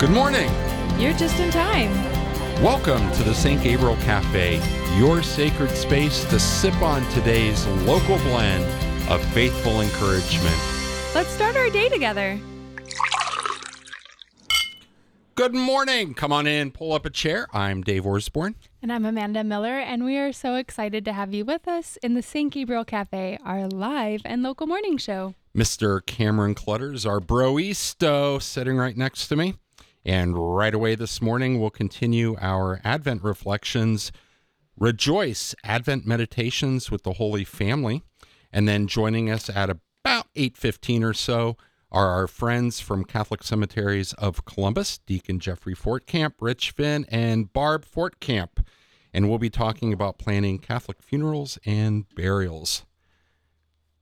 Good morning. You're just in time. Welcome to the St. Gabriel Cafe, your sacred space to sip on today's local blend of faithful encouragement. Let's start our day together. Good morning. Come on in, pull up a chair. I'm Dave Orsborn. And I'm Amanda Miller, and we are so excited to have you with us in the St. Gabriel Cafe, our live and local morning show. Mr. Cameron Clutters, our broisto, sitting right next to me. And right away this morning, we'll continue our Advent reflections. Rejoice Advent meditations with the Holy Family. And then joining us at about 8:15 or so are our friends from Catholic Cemeteries of Columbus, Deacon Jeffrey Fortcamp, Rich Finn, and Barb Fortcamp. And we'll be talking about planning Catholic funerals and burials.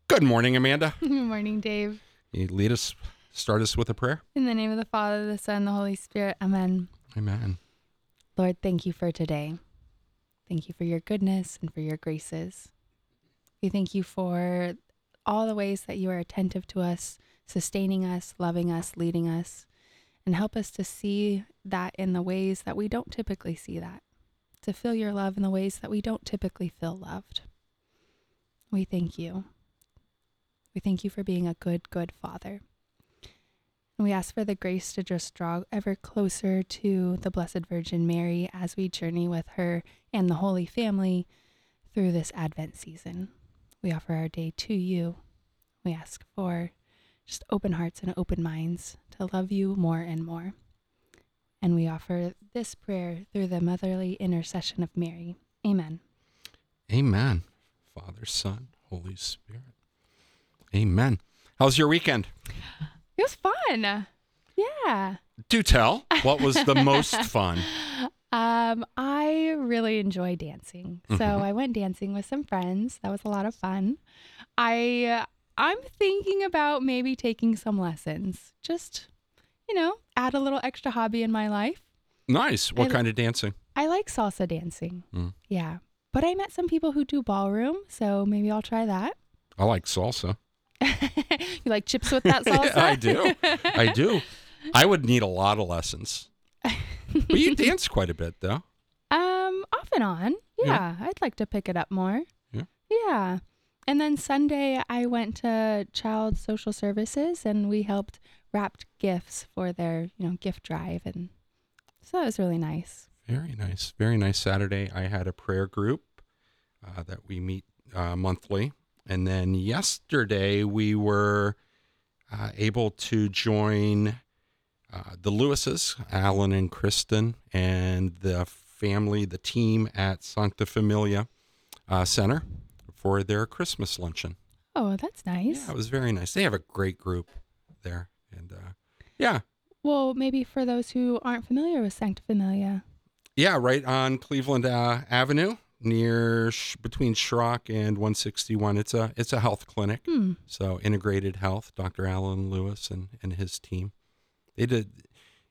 Good morning, Amanda. Good morning, Dave. You lead us, start us with a prayer. In the name of the Father, the Son, the Holy Spirit. Amen. Amen. Lord, thank you for today. Thank you for your goodness and for your graces. We thank you for all the ways that you are attentive to us, sustaining us, loving us, leading us, and help us to see that in the ways that we don't typically see that, to feel your love in the ways that we don't typically feel loved. We thank you. We thank you for being a good, good Father. And we ask for the grace to just draw ever closer to the Blessed Virgin Mary as we journey with her and the Holy Family through this Advent season. We offer our day to you. We ask for just open hearts and open minds to love you more and more. And we offer this prayer through the motherly intercession of Mary. Amen. Amen. Father, Son, Holy Spirit. Amen. How's your weekend? It was fun. Yeah. Do tell. What was the most fun? Um, I really enjoy dancing. So Mhm. I went dancing with some friends. That was a lot of fun. I I'm thinking about maybe taking some lessons. Just, you know, add a little extra hobby in my life. Nice. What I- kind of dancing? I like salsa dancing. Mm. Yeah. But I met some people who do ballroom, so maybe I'll try that. I like salsa. you like chips with that salsa? I do. I do. I would need a lot of lessons. But you dance quite a bit, though. Um, off and on. Yeah. Yeah, I'd like to pick it up more. Yeah. Yeah. And then Sunday, I went to Child Social Services and we helped wrapped gifts for their, you know, gift drive. And so that was really nice. Very nice. Very nice Saturday. I had a prayer group uh, that we meet uh, monthly. And then yesterday we were uh, able to join uh, the Lewises, Alan and Kristen, and the family, the team at Sancta Familia uh, Center for their Christmas luncheon. Oh, that's nice. Yeah, it was very nice. They have a great group there. And uh, yeah, Well, maybe for those who aren't familiar with Sancta Familia. Yeah, right on Cleveland uh, Avenue, near sh- between Schrock and 161. It's a it's a health clinic, Hmm. so integrated health. Dr. Alan Lewis and and his team. They did.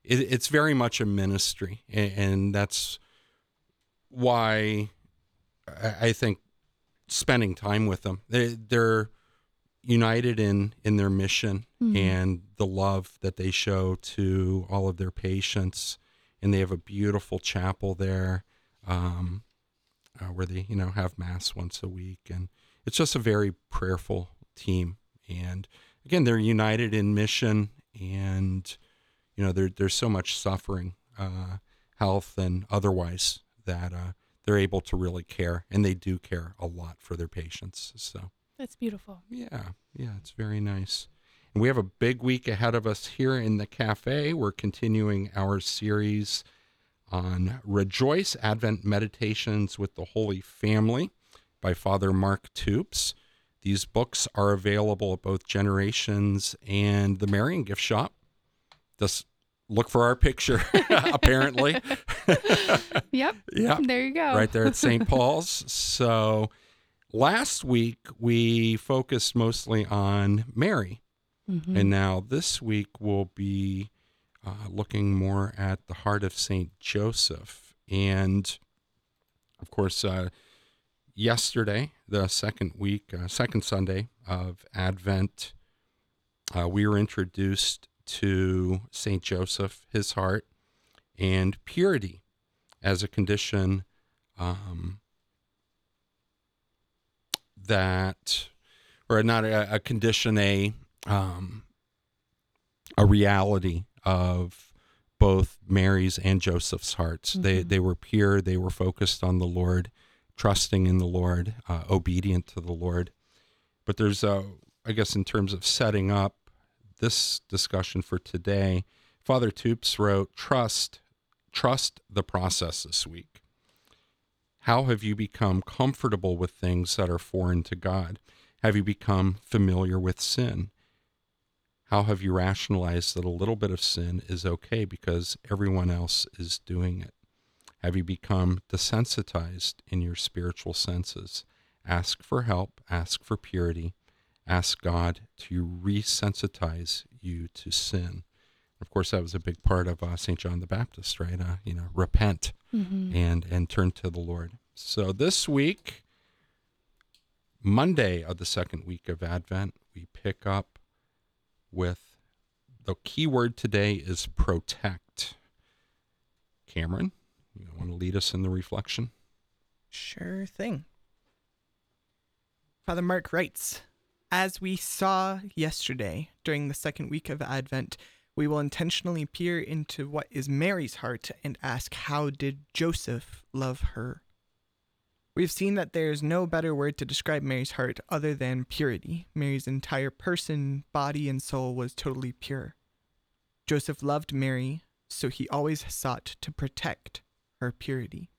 It, it's very much a ministry, and, and that's why I, I think spending time with them. They they're united in in their mission Mhm. and the love that they show to all of their patients and they have a beautiful chapel there um, uh, where they you know have mass once a week and it's just a very prayerful team and again they're united in mission and you know there, there's so much suffering uh, health and otherwise that uh, they're able to really care and they do care a lot for their patients so That's beautiful. yeah, yeah, it's very nice. And we have a big week ahead of us here in the cafe. We're continuing our series on Rejoice Advent Meditations with the Holy Family by Father Mark Toups. These books are available at both Generations and the Marian Gift Shop. Just look for our picture, apparently. Yep. yeah There you go. right there at St. Paul's. So last week we focused mostly on Mary, Mhm. and now this week we'll be uh, looking more at the heart of St. Joseph. And of course, uh, yesterday, the second week, uh, second Sunday of Advent, uh, we were introduced to St. Joseph his heart and purity as a condition um, that, or not a, a condition, a um, a reality of both Mary's and Joseph's hearts. They Mhm. they were pure. They were focused on the Lord, trusting in the Lord, uh, obedient to the Lord. But there's a, I guess, in terms of setting up this discussion for today, Father Toups wrote, "Trust, trust the process this week." How have you become comfortable with things that are foreign to God? Have you become familiar with sin? How have you rationalized that a little bit of sin is okay because everyone else is doing it? Have you become desensitized in your spiritual senses? Ask for help, ask for purity, ask God to resensitize you to sin. Of course, that was a big part of uh, St. John the Baptist, right? Uh, you know, repent Mhm. and and turn to the Lord. So this week, Monday of the second week of Advent, we pick up with the key word today is protect. Cameron, you want to lead us in the reflection? Sure thing. Father Mark writes As we saw yesterday during the second week of Advent, we will intentionally peer into what is Mary's heart and ask, How did Joseph love her? We've seen that there is no better word to describe Mary's heart other than purity. Mary's entire person, body, and soul was totally pure. Joseph loved Mary, so he always sought to protect her purity.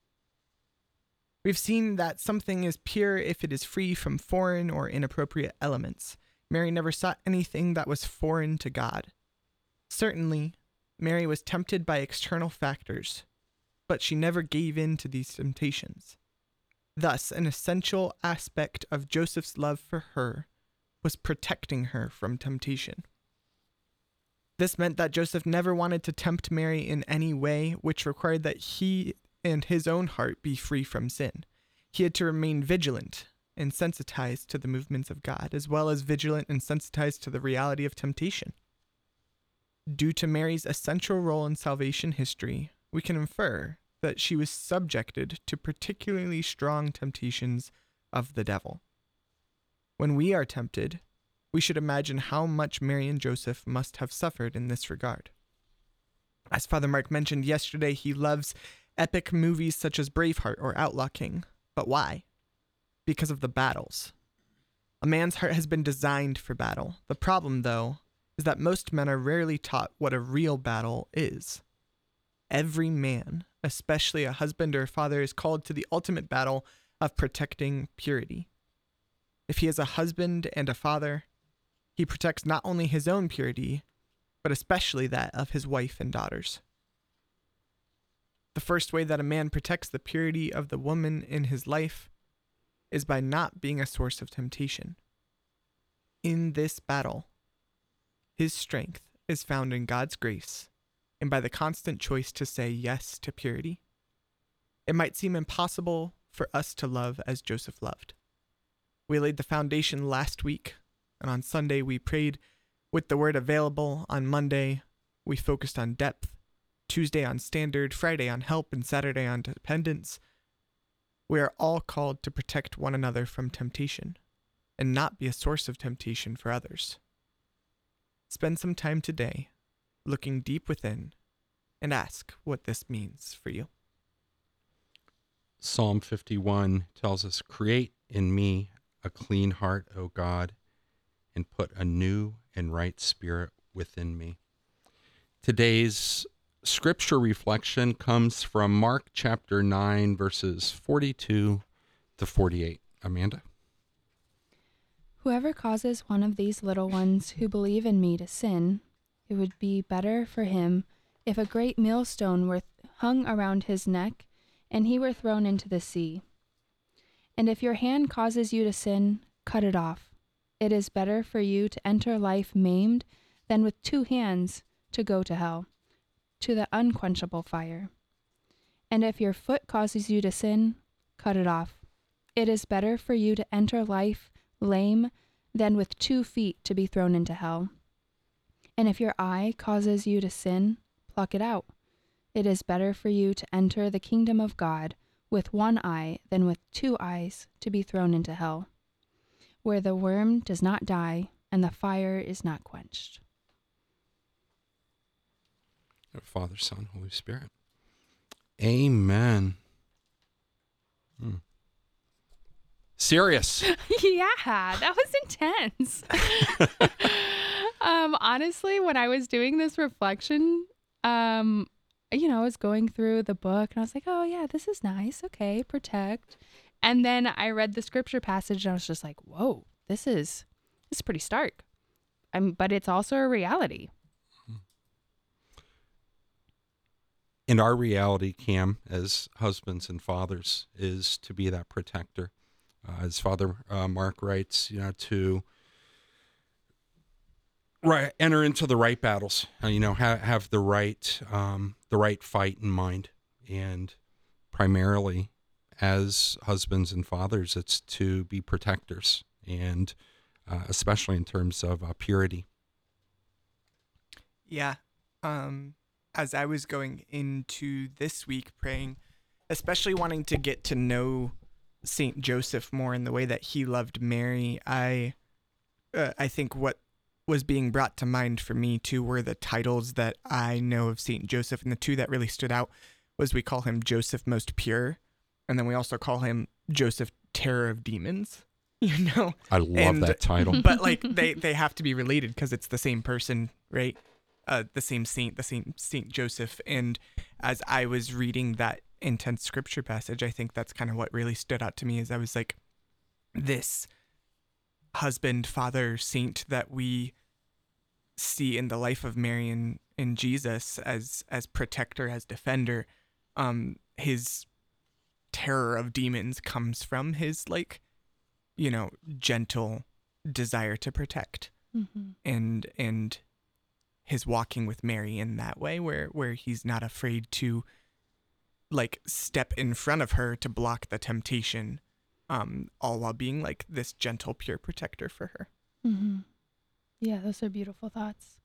We've seen that something is pure if it is free from foreign or inappropriate elements. Mary never sought anything that was foreign to God. Certainly, Mary was tempted by external factors, but she never gave in to these temptations. Thus, an essential aspect of Joseph's love for her was protecting her from temptation. This meant that Joseph never wanted to tempt Mary in any way, which required that he and his own heart be free from sin. He had to remain vigilant and sensitized to the movements of God, as well as vigilant and sensitized to the reality of temptation. Due to Mary's essential role in salvation history, we can infer that she was subjected to particularly strong temptations of the devil. When we are tempted, we should imagine how much Mary and Joseph must have suffered in this regard. As Father Mark mentioned yesterday, he loves epic movies such as Braveheart or Outlaw King. But why? Because of the battles. A man's heart has been designed for battle. The problem, though, is that most men are rarely taught what a real battle is. Every man, especially a husband or a father, is called to the ultimate battle of protecting purity. If he is a husband and a father, he protects not only his own purity, but especially that of his wife and daughters. The first way that a man protects the purity of the woman in his life is by not being a source of temptation. In this battle, his strength is found in God's grace and by the constant choice to say yes to purity. It might seem impossible for us to love as Joseph loved. We laid the foundation last week, and on Sunday we prayed with the word available. On Monday, we focused on depth. Tuesday on standard, Friday on help, and Saturday on dependence. We are all called to protect one another from temptation and not be a source of temptation for others. Spend some time today looking deep within and ask what this means for you. Psalm 51 tells us, Create in me a clean heart, O God, and put a new and right spirit within me. Today's scripture reflection comes from Mark chapter 9, verses 42 to 48. Amanda? Whoever causes one of these little ones who believe in me to sin, it would be better for him if a great millstone were hung around his neck and he were thrown into the sea. And if your hand causes you to sin, cut it off. It is better for you to enter life maimed than with two hands to go to hell, to the unquenchable fire. And if your foot causes you to sin, cut it off. It is better for you to enter life lame than with two feet to be thrown into hell. And if your eye causes you to sin, pluck it out. It is better for you to enter the kingdom of God with one eye than with two eyes to be thrown into hell, where the worm does not die and the fire is not quenched. Father, Son, Holy Spirit. Amen. Hmm. Serious. yeah, that was intense. um, honestly, when I was doing this reflection, um, you know, I was going through the book and I was like, oh, yeah, this is nice. Okay, protect. And then I read the scripture passage and I was just like, whoa, this is this is pretty stark. Um, but it's also a reality. And our reality, Cam, as husbands and fathers, is to be that protector. Uh, as Father uh, Mark writes, you know, to right enter into the right battles. Uh, you know, ha- have the right um, the right fight in mind, and primarily as husbands and fathers, it's to be protectors, and uh, especially in terms of uh, purity. Yeah. Um, as I was going into this week praying, especially wanting to get to know Saint Joseph more in the way that he loved Mary, I uh, I think what was being brought to mind for me too were the titles that I know of Saint Joseph, and the two that really stood out was we call him Joseph Most Pure, and then we also call him Joseph Terror of Demons. You know, I love And- that title. but like they they have to be related because it's the same person, right? Uh, the same saint, the same Saint Joseph. And as I was reading that intense scripture passage, I think that's kind of what really stood out to me. Is I was like, this husband, father, saint that we see in the life of Mary and, and Jesus as as protector, as defender. Um, his terror of demons comes from his like, you know, gentle desire to protect Mm-hmm. and and his walking with Mary in that way where where he's not afraid to like step in front of her to block the temptation um all while being like this gentle pure protector for her. Mm-hmm. Yeah, those are beautiful thoughts.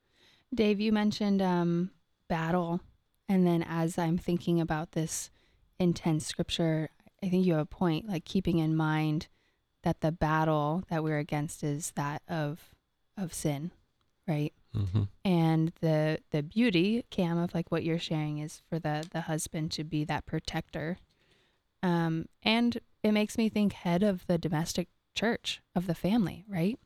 Dave, you mentioned um, battle. And then as I'm thinking about this intense scripture, I think you have a point, like keeping in mind that the battle that we're against is that of of sin, right? Mm-hmm. And the the beauty, Cam, of like what you're sharing is for the the husband to be that protector. Um, and it makes me think head of the domestic church of the family, right?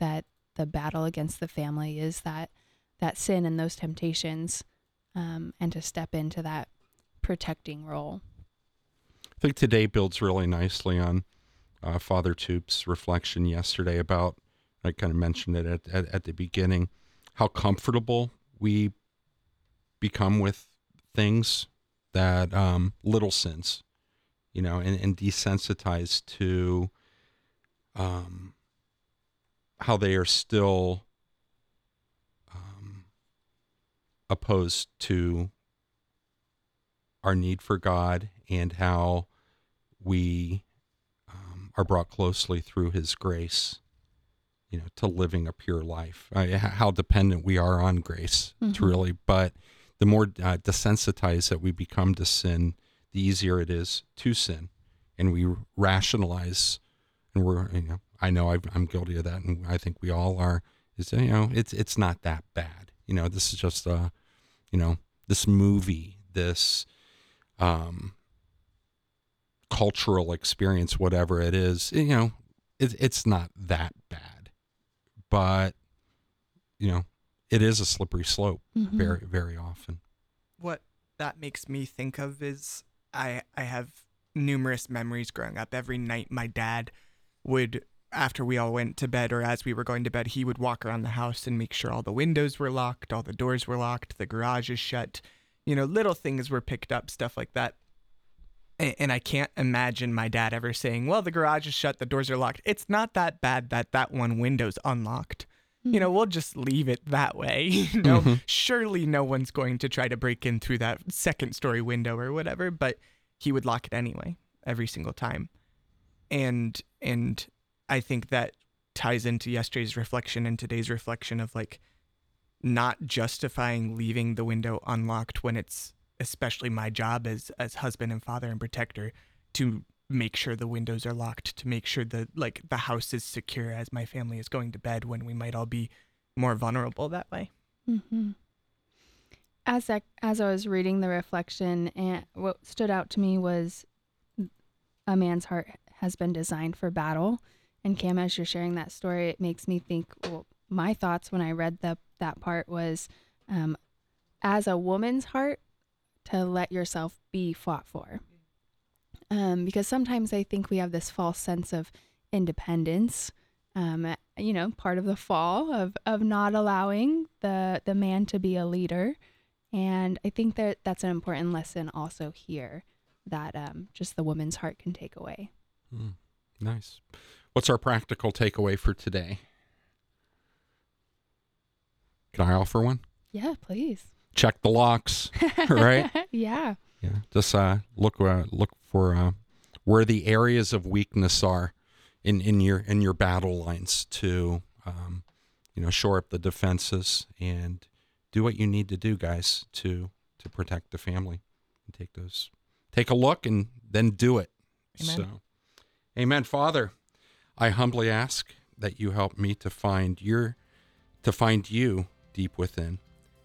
That the battle against the family is that that sin and those temptations, um, and to step into that protecting role. I think today builds really nicely on uh, Father Toups's reflection yesterday about, I kind of mentioned it at, at, at the beginning, how comfortable we become with things that um, little sins, you know, and, and desensitized to um, how they are still um, opposed to our need for God and how we um, are brought closely through His grace, you know, to living a pure life. H- how dependent we are on grace, to Mhm. really. But the more uh, desensitized that we become to sin, the easier it is to sin, and we rationalize. And we're, you know, I know I've, I'm guilty of that, and I think we all are. Is you know, it's it's not that bad. You know, this is just a, you know, this movie, this um, cultural experience, whatever it is, you know, it, it's not that bad, but you know, it is a slippery slope Mhm. very, very often. What that makes me think of is I I have numerous memories growing up. Every night my dad would after we all went to bed or as we were going to bed, he would walk around the house and make sure all the windows were locked, all the doors were locked, the garage is shut. You know, little things were picked up, stuff like that. A- And I can't imagine my dad ever saying, "Well, the garage is shut, the doors are locked. It's not that bad that that one window's unlocked." You know, we'll just leave it that way. you know, Mhm. surely no one's going to try to break in through that second story window or whatever, but he would lock it anyway every single time. And and I think that ties into yesterday's reflection and today's reflection of like not justifying leaving the window unlocked when it's especially my job as as husband and father and protector to make sure the windows are locked to make sure that like the house is secure as my family is going to bed when we might all be more vulnerable that way Mm-hmm. As I, as I was reading the reflection, and what stood out to me was a man's heart has been designed for battle. And Cam, as you're sharing that story, it makes me think. Well, my thoughts when I read the that part was, um, as a woman's heart, to let yourself be fought for. Um, because sometimes I think we have this false sense of independence um, you know, part of the fall of of not allowing the the man to be a leader, and I think that that's an important lesson also here that um, just the woman's heart can take away. Mm, nice. What's our practical takeaway for today? Can I offer one? Yeah, please. Check the locks, right? yeah. Yeah. Just uh, look uh, look for uh, where the areas of weakness are in, in your in your battle lines to um, you know shore up the defenses and do what you need to do, guys, to to protect the family and take those take a look and then do it. Amen. So, Amen, Father. I humbly ask that you help me to find your to find you deep within.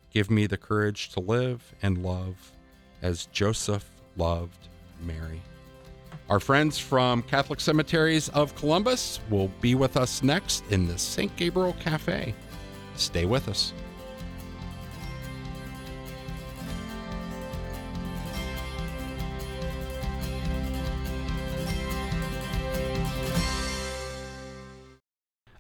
Give me the courage to live and love as Joseph loved Mary. Our friends from Catholic Cemeteries of Columbus will be with us next in the St. Gabriel Cafe. Stay with us.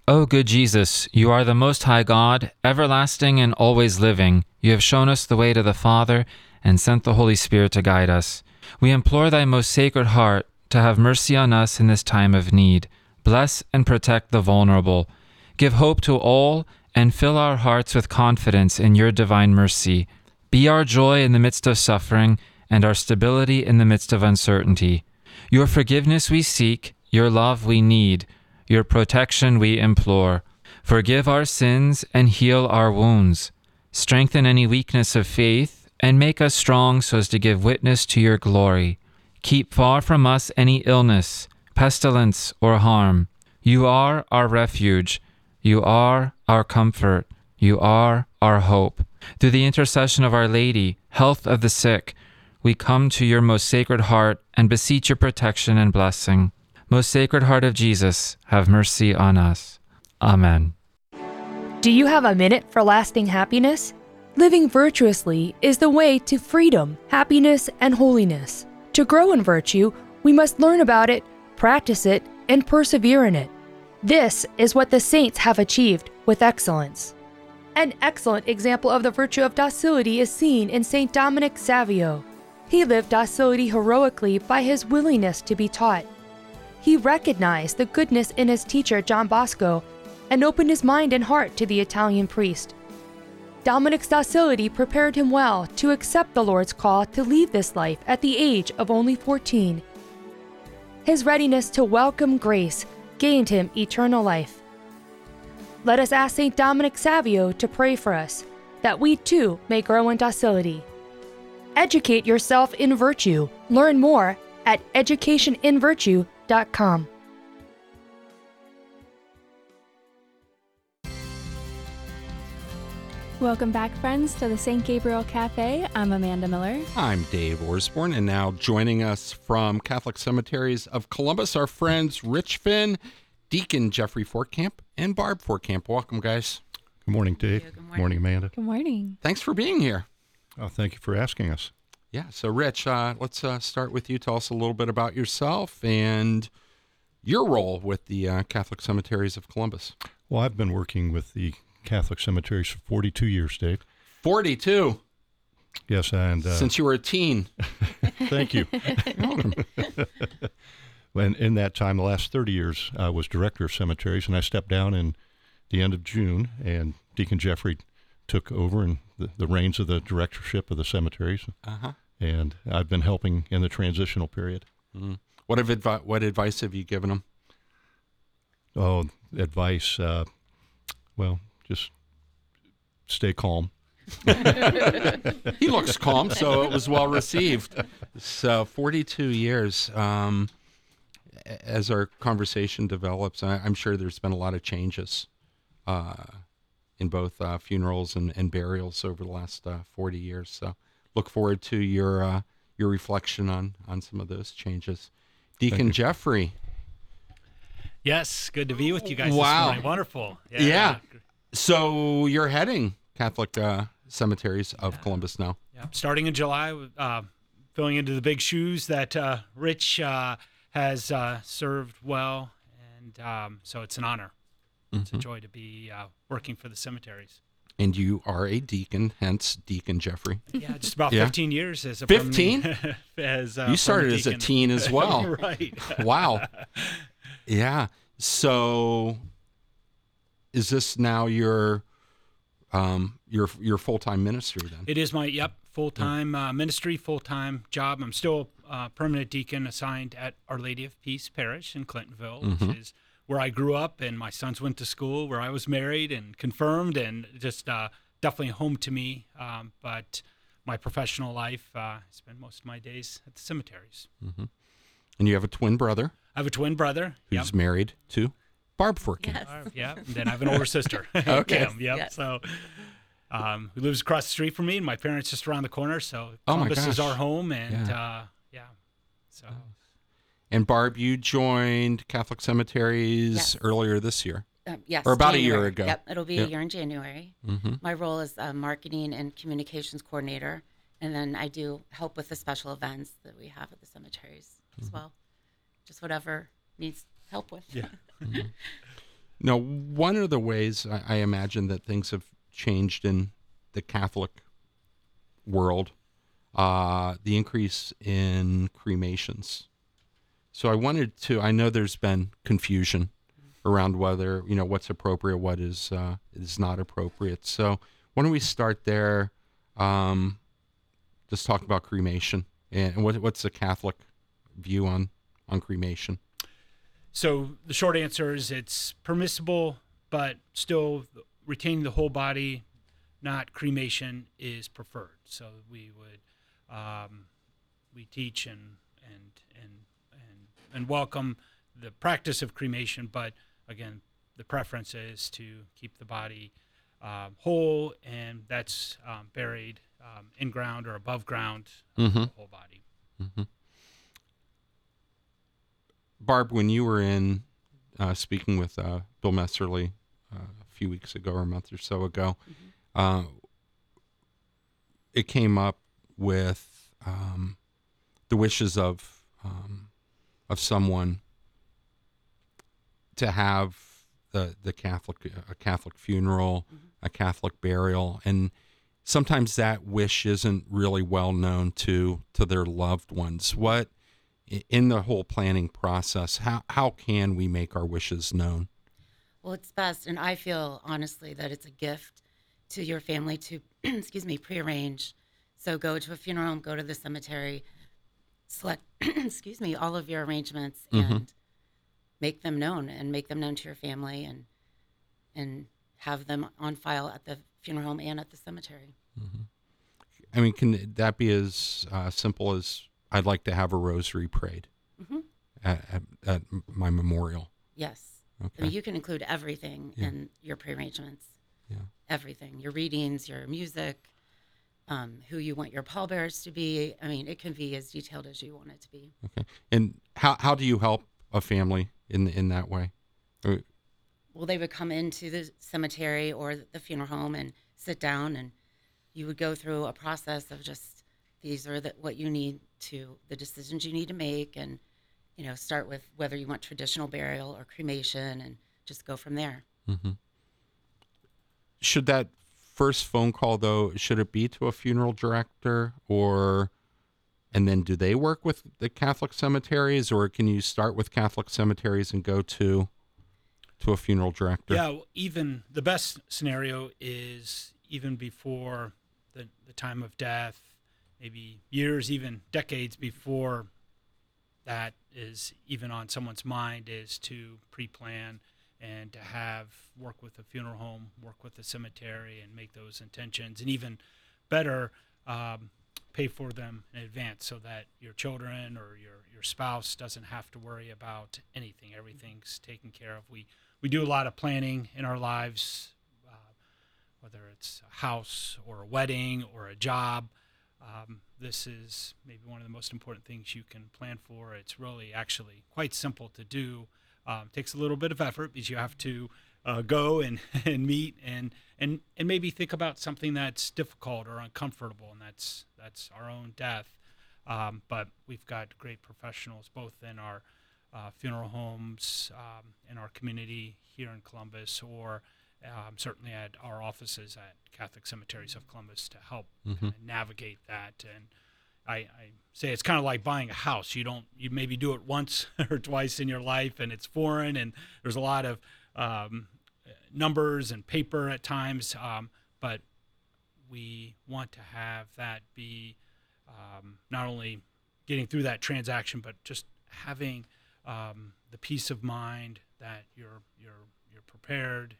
O good Jesus, you are the Most High God, everlasting and always living. You have shown us the way to the Father and sent the Holy Spirit to guide us. We implore thy most sacred heart to have mercy on us in this time of need. Bless and protect the vulnerable. Give hope to all and fill our hearts with confidence in your divine mercy. Be our joy in the midst of suffering and our stability in the midst of uncertainty. Your forgiveness we seek, your love we need, your protection we implore. Forgive our sins and heal our wounds. Strengthen any weakness of faith and make us strong so as to give witness to your glory. Keep far from us any illness, pestilence, or harm. You are our refuge. You are our comfort. You are our hope. Through the intercession of Our Lady, health of the sick, we come to your most sacred heart and beseech your protection and blessing. Most Sacred Heart of Jesus, have mercy on us. Amen. Do you have a minute for lasting happiness? Living virtuously is the way to freedom, happiness, and holiness. To grow in virtue, we must learn about it, practice it, and persevere in it. This is what the saints have achieved with excellence. An excellent example of the virtue of docility is seen in St. Dominic Savio. He lived docility heroically by his willingness to be taught. He recognized the goodness in his teacher John Bosco and opened his mind and heart to the Italian priest. Dominic's docility prepared him well to accept the Lord's call to leave this life at the age of only 14. His readiness to welcome grace gained him eternal life. Let us ask St. Dominic Savio to pray for us, that we too may grow in docility. Educate yourself in virtue. Learn more at educationinvirtue.com. Welcome back, friends, to the St. Gabriel Cafe. I'm Amanda Miller. I'm Dave Orsborn, and now joining us from Catholic Cemeteries of Columbus, our friends Rich Finn, Deacon Jeffrey Fortcamp, and Barb Fortcamp. Welcome, guys. Good morning, Dave. Good morning. Amanda. Good morning. Thanks for being here. Oh, thank you for asking us. Yeah, so Rich, uh, let's uh, start with you. Tell us a little bit about yourself and your role with the uh, Catholic Cemeteries of Columbus. Well, I've been working with the Catholic cemeteries for 42 years, Dave. 42 Yes, and uh, since you were a teen. thank you. welcome. and in that time, the last 30 years, I was director of cemeteries, and I stepped down in the end of June, and Deacon Jeffrey took over and the, the reins of the directorship of the cemeteries, Uh huh. and I've been helping in the transitional period. Mm. What have advi- what advice have you given them? Oh, advice. Uh, well, just stay calm. he looks calm, so it was well received. So 42 years. Um, as our conversation develops, I, I'm sure there's been a lot of changes uh, in both uh, funerals and, and burials over the last uh, 40 years. So look forward to your uh, your reflection on on some of those changes. Deacon. Jeffrey, Yes, good to be with you guys Wow. this morning. Wonderful. Yeah. So you're heading Catholic uh, cemeteries of Columbus now. Yeah. Starting in July, uh, filling into the big shoes that uh, Rich uh, has uh, served well, and um, so it's an honor. It's a joy to be uh, working for the cemeteries. And you are a deacon, hence Deacon Jeffrey. Yeah, just about Yeah. 15 years as a 15? as uh, you started as a teen as well. right. wow. Yeah. So is this now your um your your full-time ministry then? It is my yep full time uh, ministry, full time job. I'm still uh, permanent deacon assigned at Our Lady of Peace Parish in Clintonville, which is where I grew up, and my sons went to school, where I was married and confirmed, and just uh, definitely home to me. Um, but my professional life, uh, I spend most of my days at the cemeteries. and you have a twin brother I have a twin brother. Yep. married to Barb Fortcamp. Yes. Uh, yeah, and then I have an older sister. Okay. Kim, yep. Yes. So, um, who lives across the street from me, and my parents just around the corner. So Oh my Columbus is our home, and Yeah. uh, yeah. So And Barb, you joined Catholic Cemeteries Yes. earlier this year. Um, yes. Or about a year ago. Yep, it'll be Yep. a year in January. Mm-hmm. My role is a marketing and communications coordinator, and then I do help with the special events that we have at the cemeteries Mm-hmm. as well. Just whatever needs help with. Yeah. Now, one of the ways I, I imagine that things have changed in the Catholic world, uh, the increase in cremations. So I wanted to. I know there's been confusion around whether you know what's appropriate, what is uh, is not appropriate. So why don't we start there? Um, just talk about cremation and what, what's the Catholic view on on cremation? So the short answer is it's permissible, but still retaining the whole body, not cremation, is preferred. So we would um, we teach and and and and and welcome the practice of cremation, but again, the preference is to keep the body um, whole, and that's um, buried um, in ground or above ground, uh, Mhm. the whole body. Barb, when you were in uh, speaking with uh, Bill Messerly uh, a few weeks ago or a month or so ago, uh, it came up with um, the wishes of um, of someone to have the the Catholic a Catholic funeral, a Catholic burial, and sometimes that wish isn't really well known to to their loved ones. What in the whole planning process, how how can we make our wishes known? Well, it's best, and I feel honestly that it's a gift to your family to, excuse me, prearrange. So go to a funeral home, go to the cemetery, select, excuse me, all of your arrangements, and make them known, and make them known to your family, and and have them on file at the funeral home and at the cemetery. I mean, can that be as uh, simple as I'd like to have a rosary prayed Mhm. at, at, at my memorial? Yes. I mean, you can include everything Yeah. in your prearrangements. Yeah. Everything, your readings, your music, um, who you want your pallbearers to be. I mean, it can be as detailed as you want it to be. Okay. And how how do you help a family in in that way? Well, they would come into the cemetery or the funeral home and sit down, and you would go through a process of just these are the, what you need to the decisions you need to make, and you know, start with whether you want traditional burial or cremation, and just go from there. Mm-hmm. Should that first phone call though should it be to a funeral director or and then do they work with the Catholic cemeteries or can you start with Catholic cemeteries and go to to a funeral director? Yeah, well, even the best scenario is even before the, the time of death, maybe years, even decades before that is even on someone's mind, is to pre plan and to have work with the funeral home, work with the cemetery, and make those intentions, and even better, um, pay for them in advance so that your children or your your spouse doesn't have to worry about anything. Everything's taken care of. We we do a lot of planning in our lives, uh, whether it's a house or a wedding or a job. Um, this is maybe one of the most important things you can plan for. It's really actually quite simple to do. Um, takes a little bit of effort because you have to uh, go and, and meet and, and and maybe think about something that's difficult or uncomfortable, and that's that's our own death. Um, but we've got great professionals both in our uh, funeral homes um, in our community here in Columbus, or um, certainly at our offices at Catholic Cemeteries of Columbus to help kinda navigate that. And I, I say it's kind of like buying a house. You don't, you maybe do it once or twice in your life, and it's foreign, and there's a lot of um, numbers and paper at times. Um, but we want to have that be um, not only getting through that transaction, but just having um, the peace of mind that you're you're you're prepared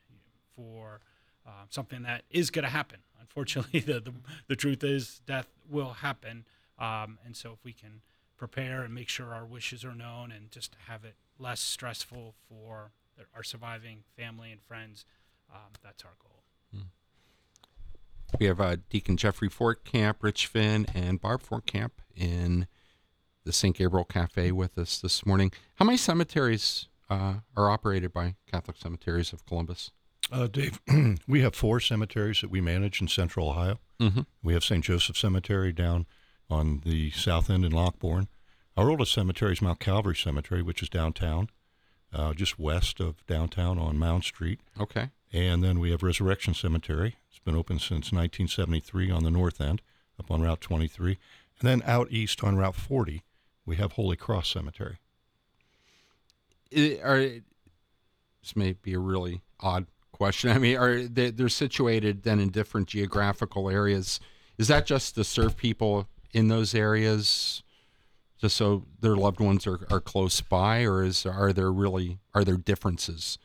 for uh, something that is going to happen. Unfortunately, the, the the truth is death will happen, um, and so if we can prepare and make sure our wishes are known and just have it less stressful for our surviving family and friends, um, that's our goal. We have uh, Deacon Jeffrey Fortcamp, Rich Finn, and Barb Fortcamp in the St. Gabriel Cafe with us this morning. How many cemeteries uh, are operated by Catholic Cemeteries of Columbus? Uh, Dave, we have four cemeteries that we manage in central Ohio. Mm-hmm. We have St. Joseph Cemetery down on the south end in Lockbourne. Our oldest cemetery is Mount Calvary Cemetery, which is downtown, uh, just west of downtown on Mound Street. Okay. And then we have Resurrection Cemetery. It's been open since 1973 on the north end, up on Route 23. And then out east on Route 40, we have Holy Cross Cemetery. I- are this may be a really odd question. I mean, are they they're situated then in different geographical areas? Is that just to serve people in those areas, just so their loved ones are, are close by, or is are there really are there differences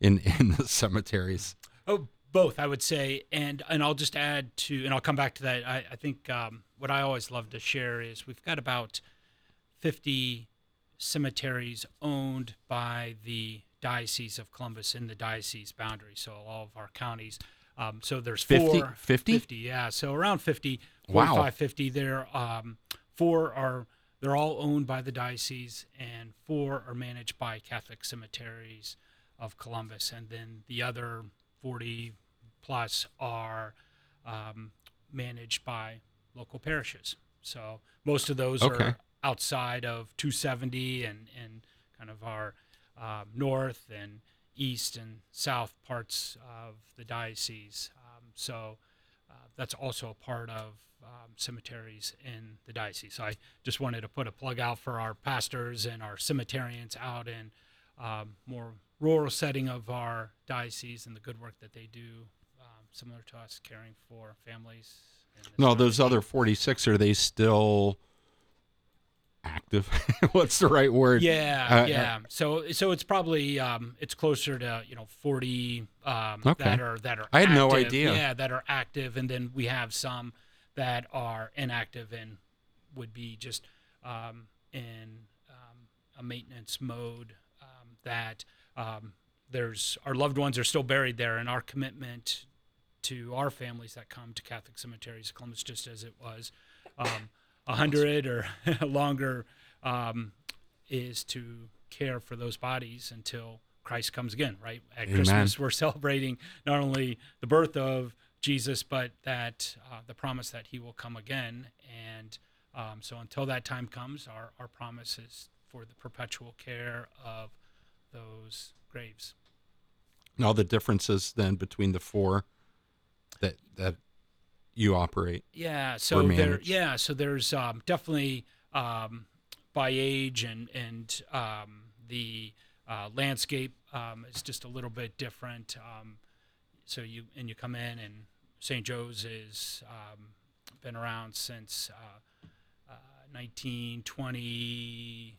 in in the cemeteries? Oh, both, I would say, and and I'll just add to, and I'll come back to that. I, I think um, what I always love to share is we've got about fifty cemeteries owned by the diocese of Columbus in the diocese boundary, so all of our counties. Um, so there's 50? four, 50? 50, yeah. So around 50, Wow. 45, 50. There, um, four are they're all owned by the diocese, and four are managed by Catholic cemeteries of Columbus, and then the other 40 plus are um, managed by local parishes. So most of those Okay. are outside of 270 and and kind of our um, north and east and south parts of the diocese. Um, so uh, that's also a part of um, cemeteries in the diocese. So I just wanted to put a plug out for our pastors and our cemeterians out in um, more rural setting of our diocese and the good work that they do, um, similar to us caring for families. No, those other forty six are they still active? What's the right word? Yeah, Uh, uh, yeah. So so it's probably um, it's closer to you know forty um, Okay. that are that are. I had no active. idea. Yeah, that are active, and then we have some that are inactive and would be just um, in um, a maintenance mode. Um, that um, there's our loved ones are still buried there, and our commitment to our families that come to Catholic cemeteries, Columbus, just as it was um, a hundred or longer, um, is to care for those bodies until Christ comes again. Right at Amen. Christmas, we're celebrating not only the birth of Jesus, but that uh, the promise that He will come again. And um, so, until that time comes, our our promise is for the perpetual care of those graves. Now the differences then between the four that that you operate. Yeah, so there, yeah, so there's um, definitely um, by age and and um, the uh, landscape um, is just a little bit different. Um, so you and you come in and St. Joe's is um, been around since uh, uh, 1920.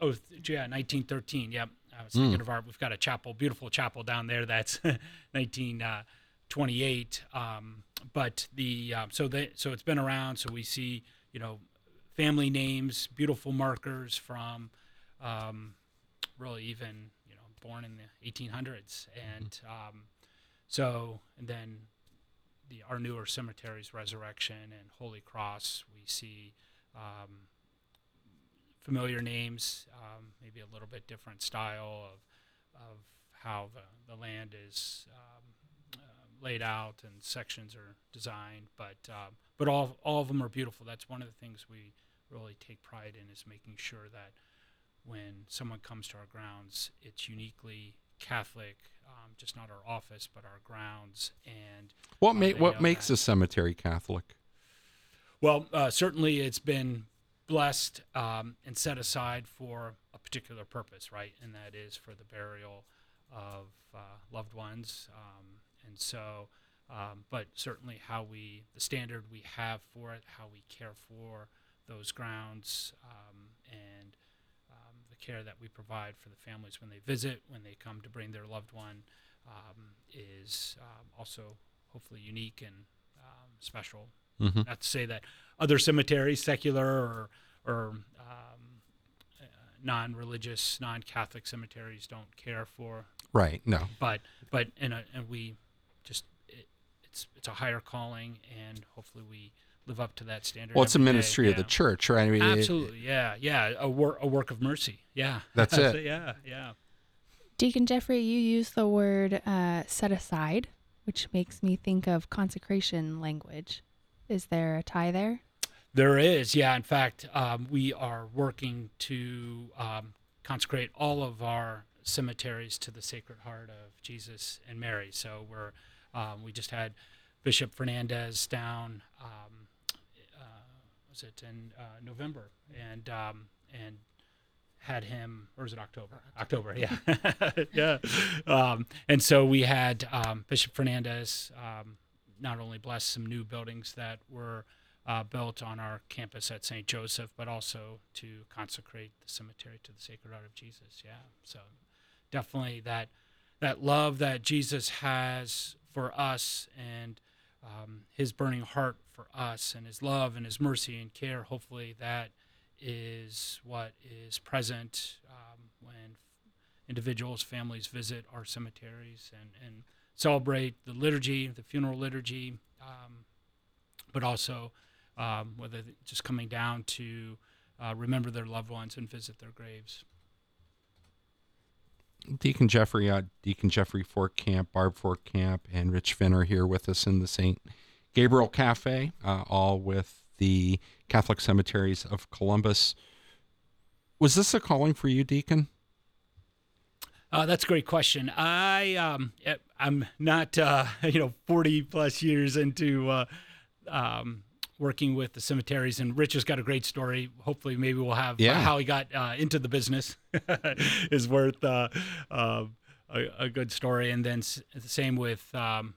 Oh, th- yeah, 1913. Yep. I was thinking of our. We've got a chapel, beautiful chapel down there. That's 1928. Um, but the um, so they so it's been around. So we see you know family names, beautiful markers from um, really even you know born in the 1800s, and um, so and then the our newer cemeteries, Resurrection and Holy Cross, we see um, familiar names, um, maybe a little bit different style of of how the, the land is um, uh, laid out and sections are designed, but um, but all all of them are beautiful. That's one of the things we really take pride in is making sure that when someone comes to our grounds, it's uniquely Catholic, um, just not our office, but our grounds. And What uh, ma- what makes that. a cemetery Catholic? Well, uh, certainly it's been blessed um, and set aside for a particular purpose, right? And that is for the burial of uh, loved ones. Um, and so, um, but certainly how we, the standard we have for it, how we care for those grounds, um, and um, the care that we provide for the families when they visit, when they come to bring their loved one, um, is um, also hopefully unique and um, special. hmm Not to say that other cemeteries, secular or or um, uh, non-religious, non-Catholic cemeteries, don't care for, Right. No. but but and and we just it, it's it's a higher calling, and hopefully we live up to that standard. Well, it's a every day. ministry of the church, right? I mean, it- Absolutely, yeah, yeah, a work a work of mercy. Yeah, That's it. yeah, yeah. Deacon Jeffrey, you use the word uh, set aside, which makes me think of consecration language. Is there a tie there? There is, yeah. In fact, um, we are working to um, consecrate all of our cemeteries to the Sacred Heart of Jesus and Mary. So we're um, we just had Bishop Fernandes down. Um, uh, was it in uh, November? And um, and had him, or was it October? October, yeah, yeah. Um, and so we had um, Bishop Fernandes um, not only bless some new buildings that were uh, built on our campus at St. Joseph, but also to consecrate the cemetery to the Sacred Heart of Jesus. Yeah, so definitely that that love that Jesus has for us and um, his burning heart for us and his love and his mercy and care. Hopefully, that is what is present um, when individuals, families visit our cemeteries and, and celebrate the liturgy, the funeral liturgy, um, but also um, whether just coming down to uh, remember their loved ones and visit their graves. Deacon Jeffrey, uh, Deacon Jeffrey Fortcamp, Barb Fortcamp, and Rich Finn are here with us in the St. Gabriel Cafe, uh, all with the Catholic Cemeteries of Columbus. Was this a calling for you, Deacon? Uh, that's a great question. I um, eh, I'm not uh, you know 40 plus years into uh, um, working with the cemeteries, and Rich has got a great story. Hopefully, maybe we'll have uh, Yeah. how he got uh, into the business is worth uh, uh, a, a good story. And then s- the same with um,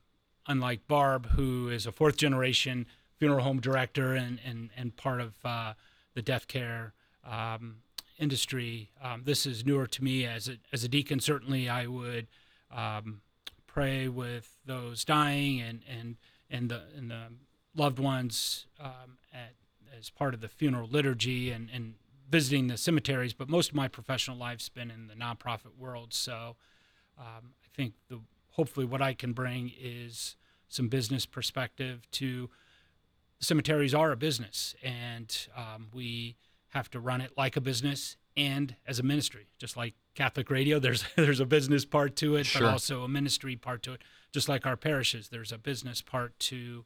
unlike Barb, who is a fourth generation funeral home director and and and part of uh, the death care. Um, industry. Um, this is newer to me as a as a deacon. Certainly, I would um, pray with those dying and and and the and the loved ones um, at, as part of the funeral liturgy and and visiting the cemeteries. But most of my professional life's been in the nonprofit world, so um, I think the hopefully what I can bring is some business perspective to cemeteries are a business and um, we have to run it like a business and as a ministry just like catholic radio there's there's a business part to it Sure. but also a ministry part to it just like our parishes there's a business part to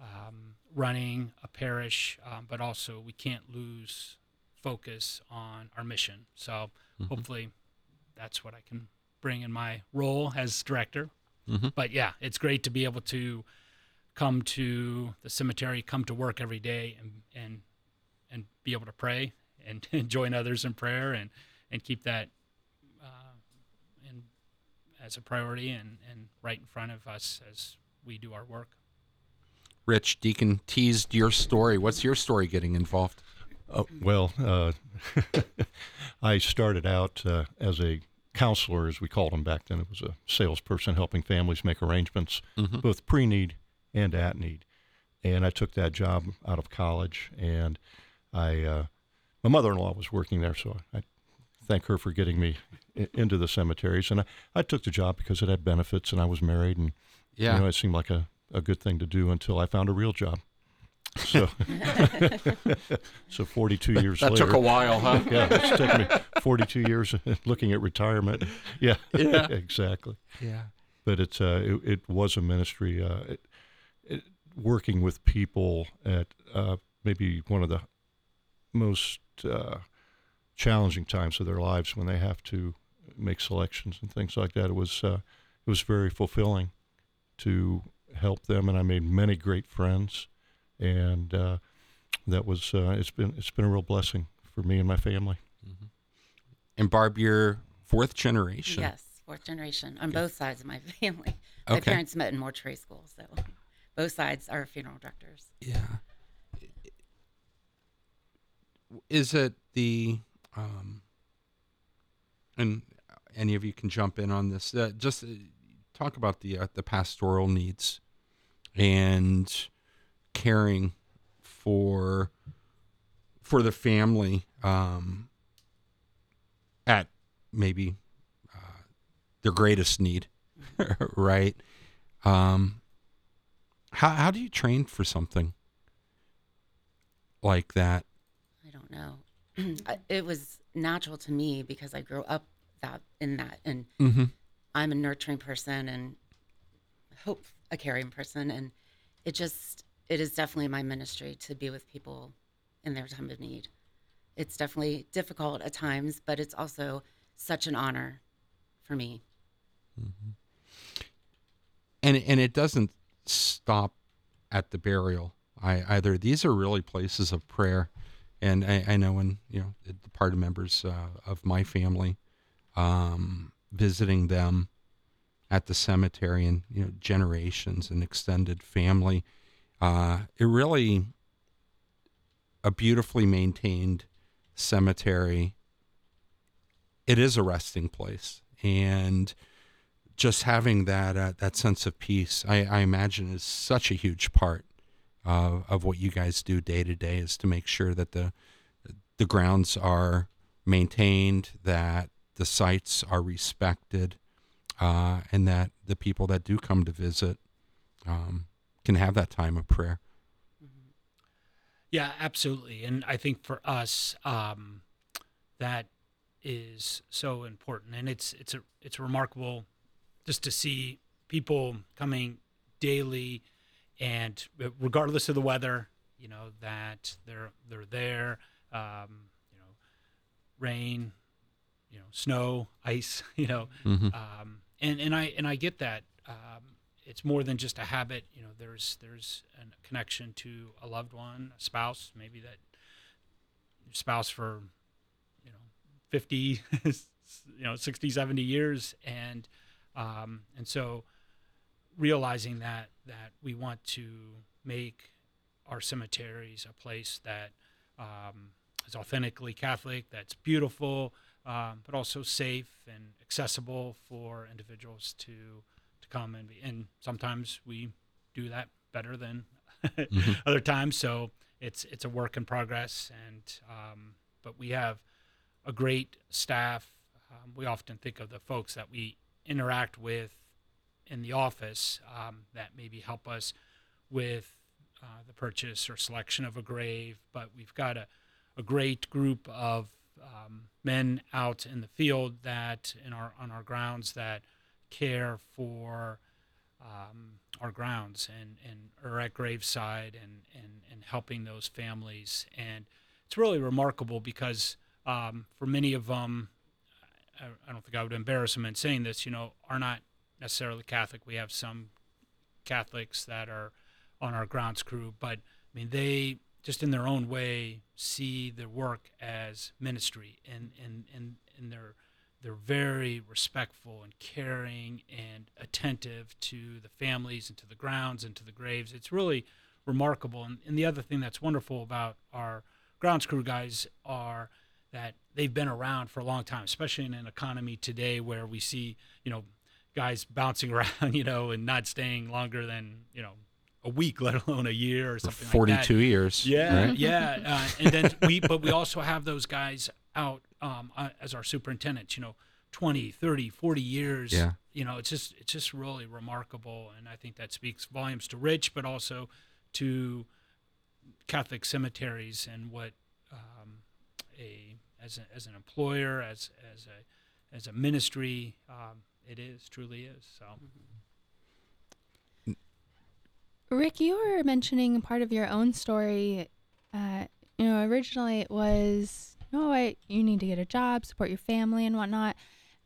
um, running a parish um, but also we can't lose focus on our mission so hopefully that's what i can bring in my role as director Mhm. but yeah it's great to be able to come to the cemetery, come to work every day, and and and be able to pray and, and join others in prayer and and keep that uh, in as a priority and and right in front of us as we do our work. Rich, Deacon teased your story. What's your story getting involved? Uh, well, uh, I started out uh, as a counselor, as we called them back then. It was a salesperson helping families make arrangements, Mhm. both pre need and at need. And I took that job out of college, and I, uh, my mother-in-law was working there, so I thank her for getting me into the cemeteries. And I, I took the job because it had benefits, and I was married, and Yeah. you know, it seemed like a, a good thing to do until I found a real job. So, so 42 years that later. took a while, huh? yeah, it's taken me 42 years looking at retirement. Yeah, Yeah. exactly. yeah. But it's uh, it, it was a ministry. Uh, it, it, working with people at uh, maybe one of the most uh, challenging times of their lives when they have to make selections and things like that. It was uh, it was very fulfilling to help them, and I made many great friends, and uh, that was uh, it's been it's been a real blessing for me and my family. And Barb, you're fourth generation. Yes, fourth generation on both sides of my family. My Okay. parents met in mortuary school, so both sides are funeral directors. Yeah. Is it the um and any of you can jump in on this. Uh, just uh, talk about the uh, the pastoral needs and caring for for the family um at maybe uh, their greatest need, right? Um how how do you train for something like that? I don't know. It was natural to me because I grew up that in that, and Mm-hmm. I'm a nurturing person and hope a caring person, and it just it is definitely my ministry to be with people in their time of need. It's definitely difficult at times, but it's also such an honor for me. Mm-hmm. and and it doesn't stop at the burial I, either. These are really places of prayer, and I, I know when you know the departed members uh, of my family, um, visiting them at the cemetery, and you know generations and extended family, uh, it really a beautifully maintained cemetery. It is a resting place, and just having that uh, that sense of peace, I, I imagine, is such a huge part uh, of what you guys do day to day. Is to make sure that the the grounds are maintained, that the sites are respected, uh, and that the people that do come to visit um, can have that time of prayer. Yeah, absolutely. And I think for us, um, that is so important. And it's it's a it's remarkable just to see people coming daily, and regardless of the weather, you know that they're they're there. Um, you know, rain, you know, snow, ice. You know, Mm-hmm. um, and and I and I get that. Um, it's more than just a habit. You know, there's there's a connection to a loved one, a spouse, maybe that spouse for you know 50, you know 60, 70 years, and um, and so realizing that that we want to make our cemeteries a place that um, is authentically Catholic, that's beautiful, um, but also safe and accessible for individuals to to come and be. And sometimes we do that better than other times. So it's it's a work in progress, and um, but we have a great staff. Um, we often think of the folks that we interact with in the office um, that maybe help us with uh, the purchase or selection of a grave, but we've got a, a great group of um, men out in the field that in our on our grounds that care for um, our grounds and, and are at graveside and, and, and helping those families. And it's really remarkable because um, for many of them, I, I don't think I would embarrass them in saying this, you know, are not necessarily Catholic. We have some Catholics that are on our grounds crew, but I mean, they just in their own way see their work as ministry and, and, and, and they're, they're very respectful and caring and attentive to the families and to the grounds and to the graves. It's really remarkable. And, and the other thing that's wonderful about our grounds crew guys are that they've been around for a long time, especially in an economy today where we see, you know, guys bouncing around, you know, and not staying longer than, you know, a week, let alone a year or something like that. 42 years. Yeah, right? yeah, uh, and then we, but we also have those guys out um, uh, as our superintendents. You know, 20, 30, 40 years. Yeah. You know, it's just it's just really remarkable, and I think that speaks volumes to Rich, but also to Catholic cemeteries and what um, a as a, as an employer, as as a as a ministry, um, it is truly is. So. Rick, you were mentioning part of your own story. Uh, you know, originally it was, oh, I, you need to get a job, support your family, and whatnot.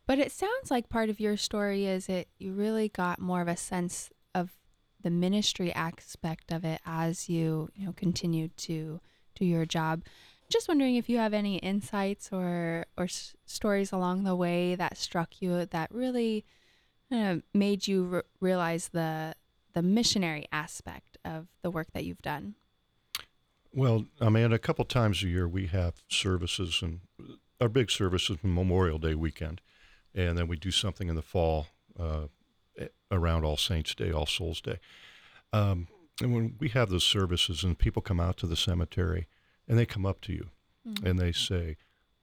But it sounds like part of your story is that you really got more of a sense of the ministry aspect of it as you, you know, continued to do your job. Just wondering if you have any insights or or s- stories along the way that struck you that really uh, made you re- realize the the missionary aspect of the work that you've done. Well, I mean, a couple times a year we have services, and our big service is Memorial Day weekend, and then we do something in the fall uh, around All Saints Day, All Souls Day. Um, and when we have those services, and people come out to the cemetery, and they come up to you, and they say,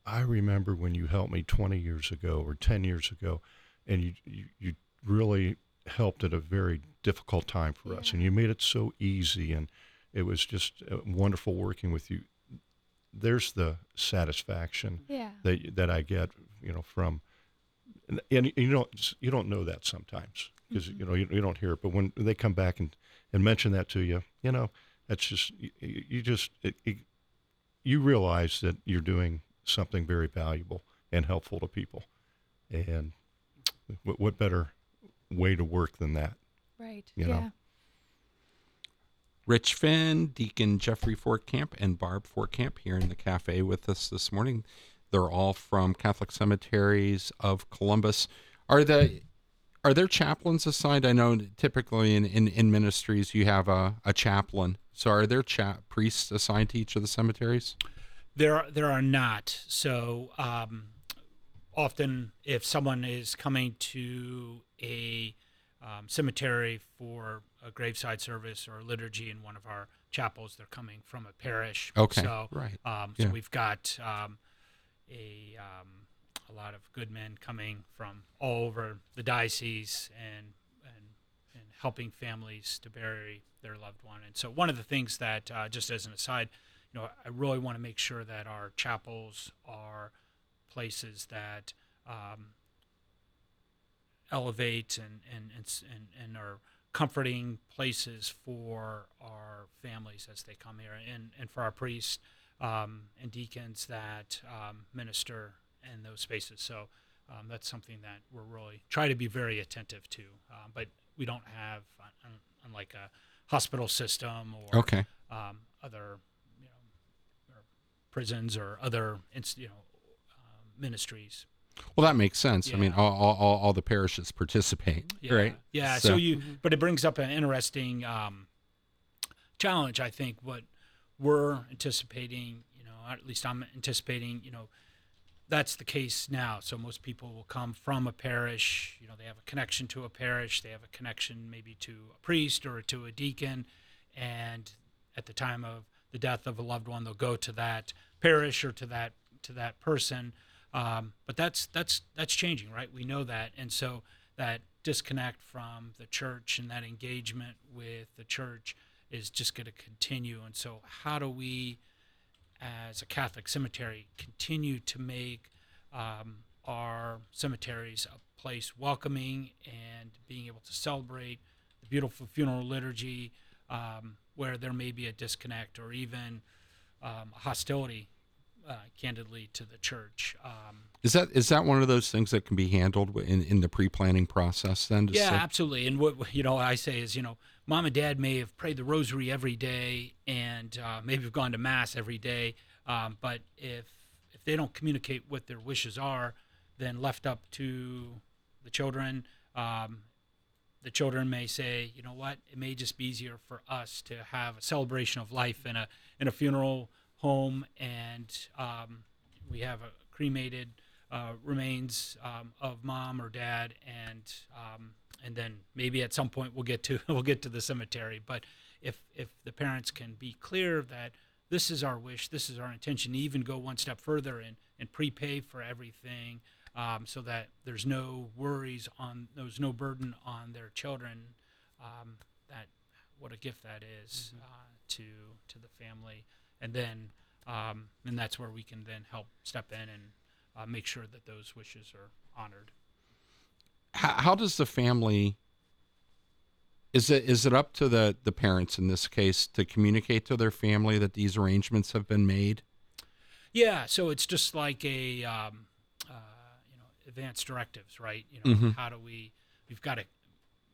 "I remember when you helped me 20 years ago or 10 years ago, and you you, you really helped at a very difficult time for us, and you made it so easy and." it was just uh, wonderful working with you. There's the satisfaction Yeah. that that I get, you know, from, and, and you don't you don't know that sometimes because you know you, you don't hear it, but when they come back and and mention that to you, you know, that's just you, you just it, it, you realize that you're doing something very valuable and helpful to people, and what, what better way to work than that? Right. You yeah. know. Rich Finn, Deacon Jeffrey Fortcamp, and Barb Fortcamp here in the cafe with us this morning. They're all from Catholic Cemeteries of Columbus. Are the are there chaplains assigned? I know typically in, in, in ministries you have a, a chaplain. So are there cha- priests assigned to each of the cemeteries? There, are, there are not. So um, often, if someone is coming to a um, cemetery for a graveside service or a liturgy in one of our chapels, they're coming from a parish. Okay, So, right. Um, so Yeah. we've got um, a um, a lot of good men coming from all over the diocese and and and helping families to bury their loved one. And so one of the things that, uh, just as an aside, you know, I really want to make sure that our chapels are places that um, elevate and and, and and and are comforting places for our families as they come here, and and for our priests um, and deacons that um, minister in those spaces. So. Um, that's something that we're really try to be very attentive to, um, but we don't have, un- unlike a hospital system or Okay. um, other, you know, or prisons or other, you know, ministries. Well, that makes sense. I mean, all, all, all, all the parishes participate, Yeah. right? Yeah. So, you, but it brings up an interesting um, challenge. I think what we're anticipating, you know, at least I'm anticipating, you know, that's the case now. So most people will come from a parish. You know, they have a connection to a parish. They have a connection maybe to a priest or to a deacon, and at the time of the death of a loved one, they'll go to that parish or to that to that person. Um, but that's that's that's changing, right? We know that, and so that disconnect from the church and that engagement with the church is just going to continue. And so, how do we, as a Catholic cemetery, continue to make um, our cemeteries a place welcoming and being able to celebrate the beautiful funeral liturgy um, where there may be a disconnect or even um, hostility, uh, candidly, to the church. Um, Is that is that one of those things that can be handled in, in the pre planning process? Then, to yeah, say- absolutely. And what you know, I say is, you know, mom and dad may have prayed the rosary every day and uh, maybe have gone to mass every day, um, but if if they don't communicate what their wishes are, then left up to the children, um, the children may say, you know what, it may just be easier for us to have a celebration of life in a in a funeral home and um, we have a cremated uh, remains um, of mom or dad, and um, and then maybe at some point we'll get to we'll get to the cemetery. But if if the parents can be clear that this is our wish, this is our intention, to even go one step further and and prepay for everything, um, so that there's no worries on there's no burden on their children. Um, that what a gift that is, uh, to to the family, and then um, and that's where we can then help step in and uh, make sure that those wishes are honored. How, how does the family? Is it is it up to the the parents in this case to communicate to their family that these arrangements have been made? Yeah, so it's just like a um, uh, you know advanced directives, right? You know, Mhm. how do we? We've got to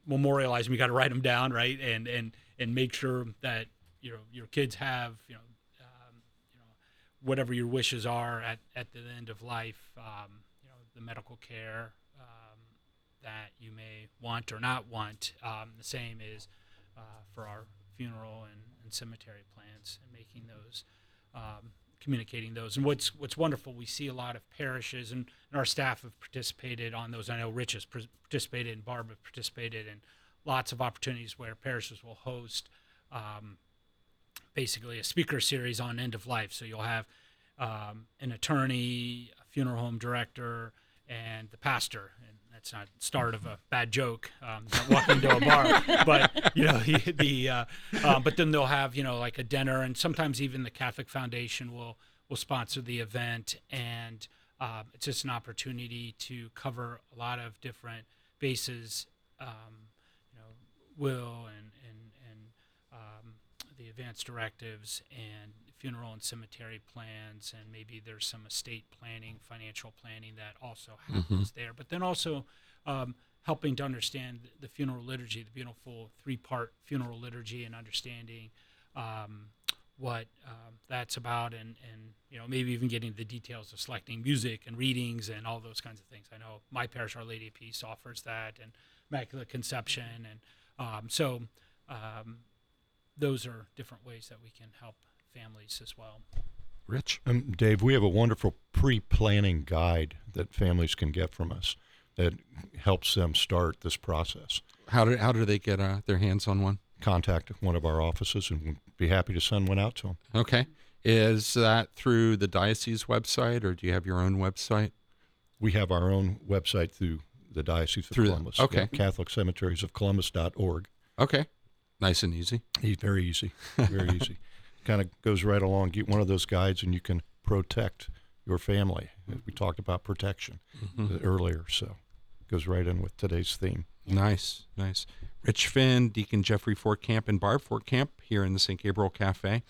memorialize them. We got to write them down, right? And and and make sure that you know your kids have you know whatever your wishes are at at the end of life. Um, you know the medical care um, that you may want or not want. Um, the same is uh, for our funeral and, and cemetery plans and making those um, communicating those. And what's what's wonderful, we see a lot of parishes, and, and our staff have participated on those. I know Rich has participated, and Barb have participated, in lots of opportunities where parishes will host um, basically a speaker series on end of life. So you'll have um, an attorney, a funeral home director, and the pastor. And that's not the start of a bad joke. Um, walking into a bar, but you know the, the uh, um, but then they'll have you know like a dinner, and sometimes even the Catholic Foundation will will sponsor the event, and um, it's just an opportunity to cover a lot of different bases. Um, you know, will and the advanced directives and funeral and cemetery plans, and maybe there's some estate planning, financial planning that also happens there. But then also um, helping to understand the funeral liturgy, the beautiful three-part funeral liturgy, and understanding um, what um, that's about, and and you know maybe even getting the details of selecting music and readings and all those kinds of things. I know my parish, Our Lady of Peace, offers that, and Immaculate Conception, and um, so um, those are different ways that we can help families as well. Rich, Um, Dave, we have a wonderful pre-planning guide that families can get from us that helps them start this process. how do how do they get uh, their hands on one? Contact one of our offices, and we'd be happy to send one out to them. Okay, is that through the diocese website, or do you have your own website? We have our own website through the Diocese of Through the- Columbus. okay. Catholic Cemeteries of Columbus.org. Okay, nice and easy. He's very easy, very easy. Kind of goes right along. Get one of those guides, and you can protect your family. We talked about protection Mhm. earlier, so goes right in with today's theme. Nice, nice. Rich Finn, Deacon Jeffrey Fortcamp, and Barb Fortcamp here in the St. Gabriel Cafe.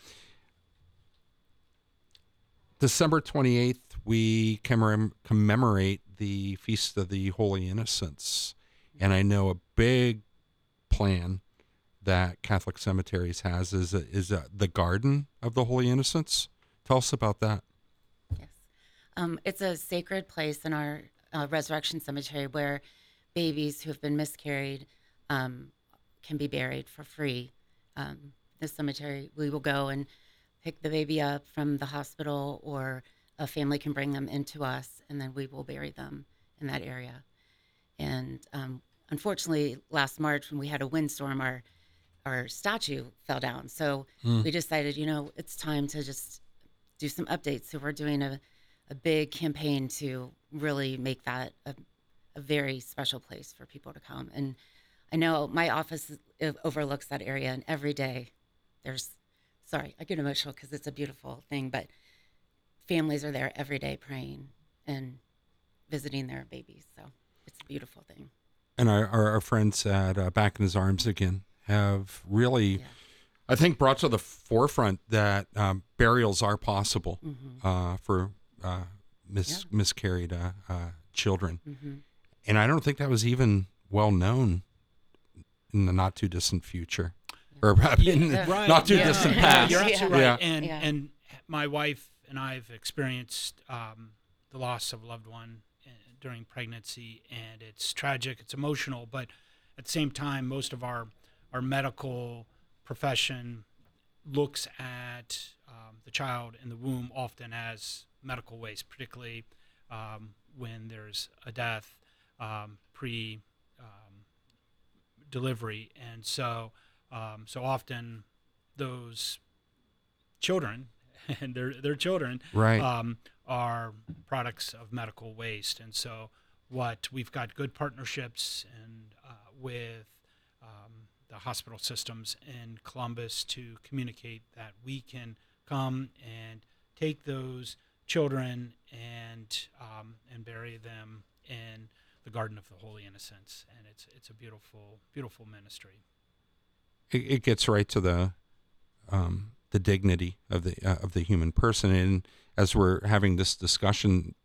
December 28th, we commem- commemorate the Feast of the Holy Innocents. And I know a big plan that Catholic Cemeteries has is, a, is a, the Garden of the Holy Innocents. Tell us about that. Yes. Um, it's a sacred place in our uh, Resurrection Cemetery where babies who have been miscarried um, can be buried for free. Um, this cemetery, we will go and pick the baby up from the hospital, or a family can bring them into us, and then we will bury them in that area. And um, unfortunately, last March when we had a windstorm, our our statue fell down. So we decided, you know, it's time to just do some updates. So we're doing a, a big campaign to really make that a, a very special place for people to come. And I know my office overlooks that area, and every day there's, sorry, I get emotional because it's a beautiful thing, but families are there every day praying and visiting their babies. So it's a beautiful thing. And our, our, our friends at uh, Back in His Arms again have really, Yeah. I think, brought to the forefront that um, burials are possible Mm-hmm. uh, for uh, mis- miscarried uh, uh, children. Mm-hmm. And I don't think that was even well known in the not too distant future. Or in the Right, not too yeah. distant past. You're absolutely Yeah. right. And Yeah. and my wife and I have experienced um, the loss of a loved one uh, during pregnancy, and it's tragic. It's emotional, but at the same time, most of our our medical profession looks at um, the child in the womb often as medical waste, particularly um, when there's a death um, pre um, delivery, and so um, so often those children and their their children Right. um, are products of medical waste, and so what we've got good partnerships and uh, with um, the hospital systems in Columbus to communicate that we can come and take those children and um, and bury them in the Garden of the Holy Innocents, and it's it's a beautiful beautiful ministry. it, it gets right to the um, the dignity of the uh, of the human person, and as we're having this discussion,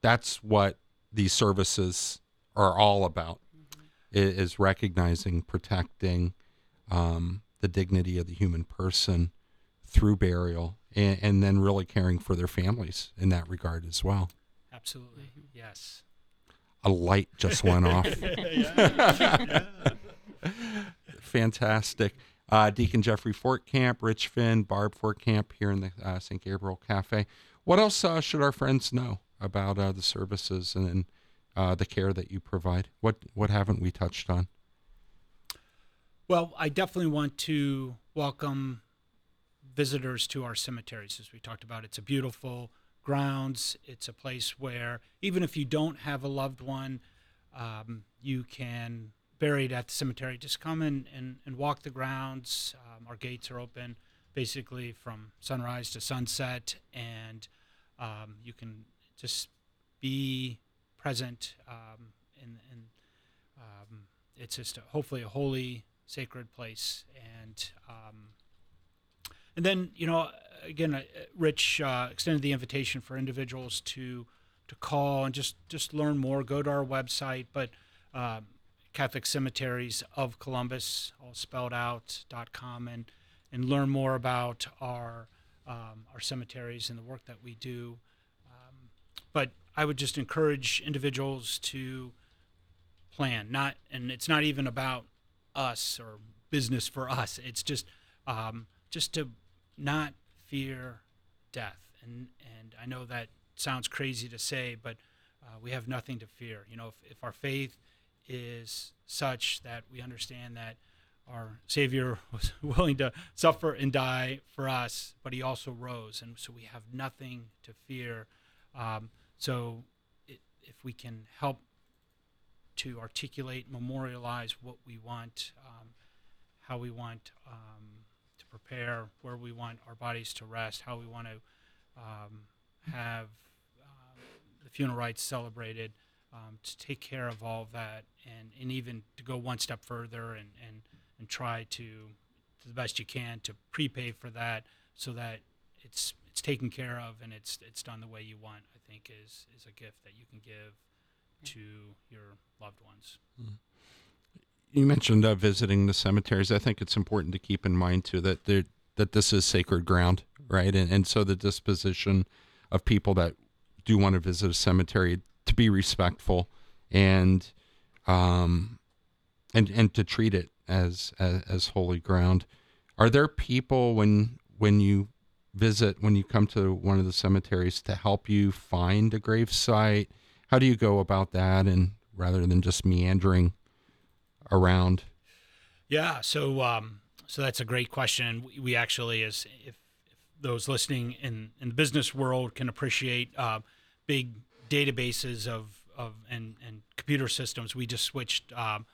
that's what these services are all about: i- is recognizing, protecting um, the dignity of the human person through burial, and, and then really caring for their families in that regard as well. Absolutely, yes. A light just went off. Fantastic. Uh, Deacon Jeffrey Fortcamp, Rich Finn, Barb Fortcamp here in the uh, St. Gabriel Cafe. What else uh, should our friends know about uh, the services and uh, the care that you provide? What what haven't we touched on? Well, I definitely want to welcome visitors to our cemeteries, as we talked about. It's a beautiful grounds. It's a place where even if you don't have a loved one, um, you can bury it at the cemetery. Just come in and, and walk the grounds. Um, our gates are open basically from sunrise to sunset, and um, you can just be present. Um, and um, it's just a, hopefully a holy, sacred place. And um, and then you know, again, uh, Rich uh, extended the invitation for individuals to to call and just just learn more. Go to our website, but um, Catholic Cemeteries of Columbus, all spelled out dot com, and and learn more about our um, our cemeteries and the work that we do. Um, but I would just encourage individuals to plan, not and it's not even about us or business for us. It's just um, just to not fear death. And and I know that sounds crazy to say, but uh, we have nothing to fear. You know, if, if our faith is such that we understand that our Savior was willing to suffer and die for us, but He also rose, and so we have nothing to fear. Um, so, it, if we can help to articulate, memorialize what we want, um, how we want um, to prepare, where we want our bodies to rest, how we want to um, have um, the funeral rites celebrated, um, to take care of all of that, and, and even to go one step further and, and, and try to, to the best you can, to prepay for that so that it's it's taken care of and it's it's done the way you want. I think is is a gift that you can give to your loved ones. You mentioned uh, visiting the cemeteries. I think it's important to keep in mind too that there that this is sacred ground, right? And and so the disposition of people that do want to visit a cemetery to be respectful and um and and to treat it as as, as holy ground. Are there people when when you visit when you come to one of the cemeteries to help you find a grave site? How do you go about that and rather than just meandering around? Yeah, so um, so that's a great question. We, actually, as if, if those listening in in the business world can appreciate uh, big databases of of and and computer systems, we just switched um,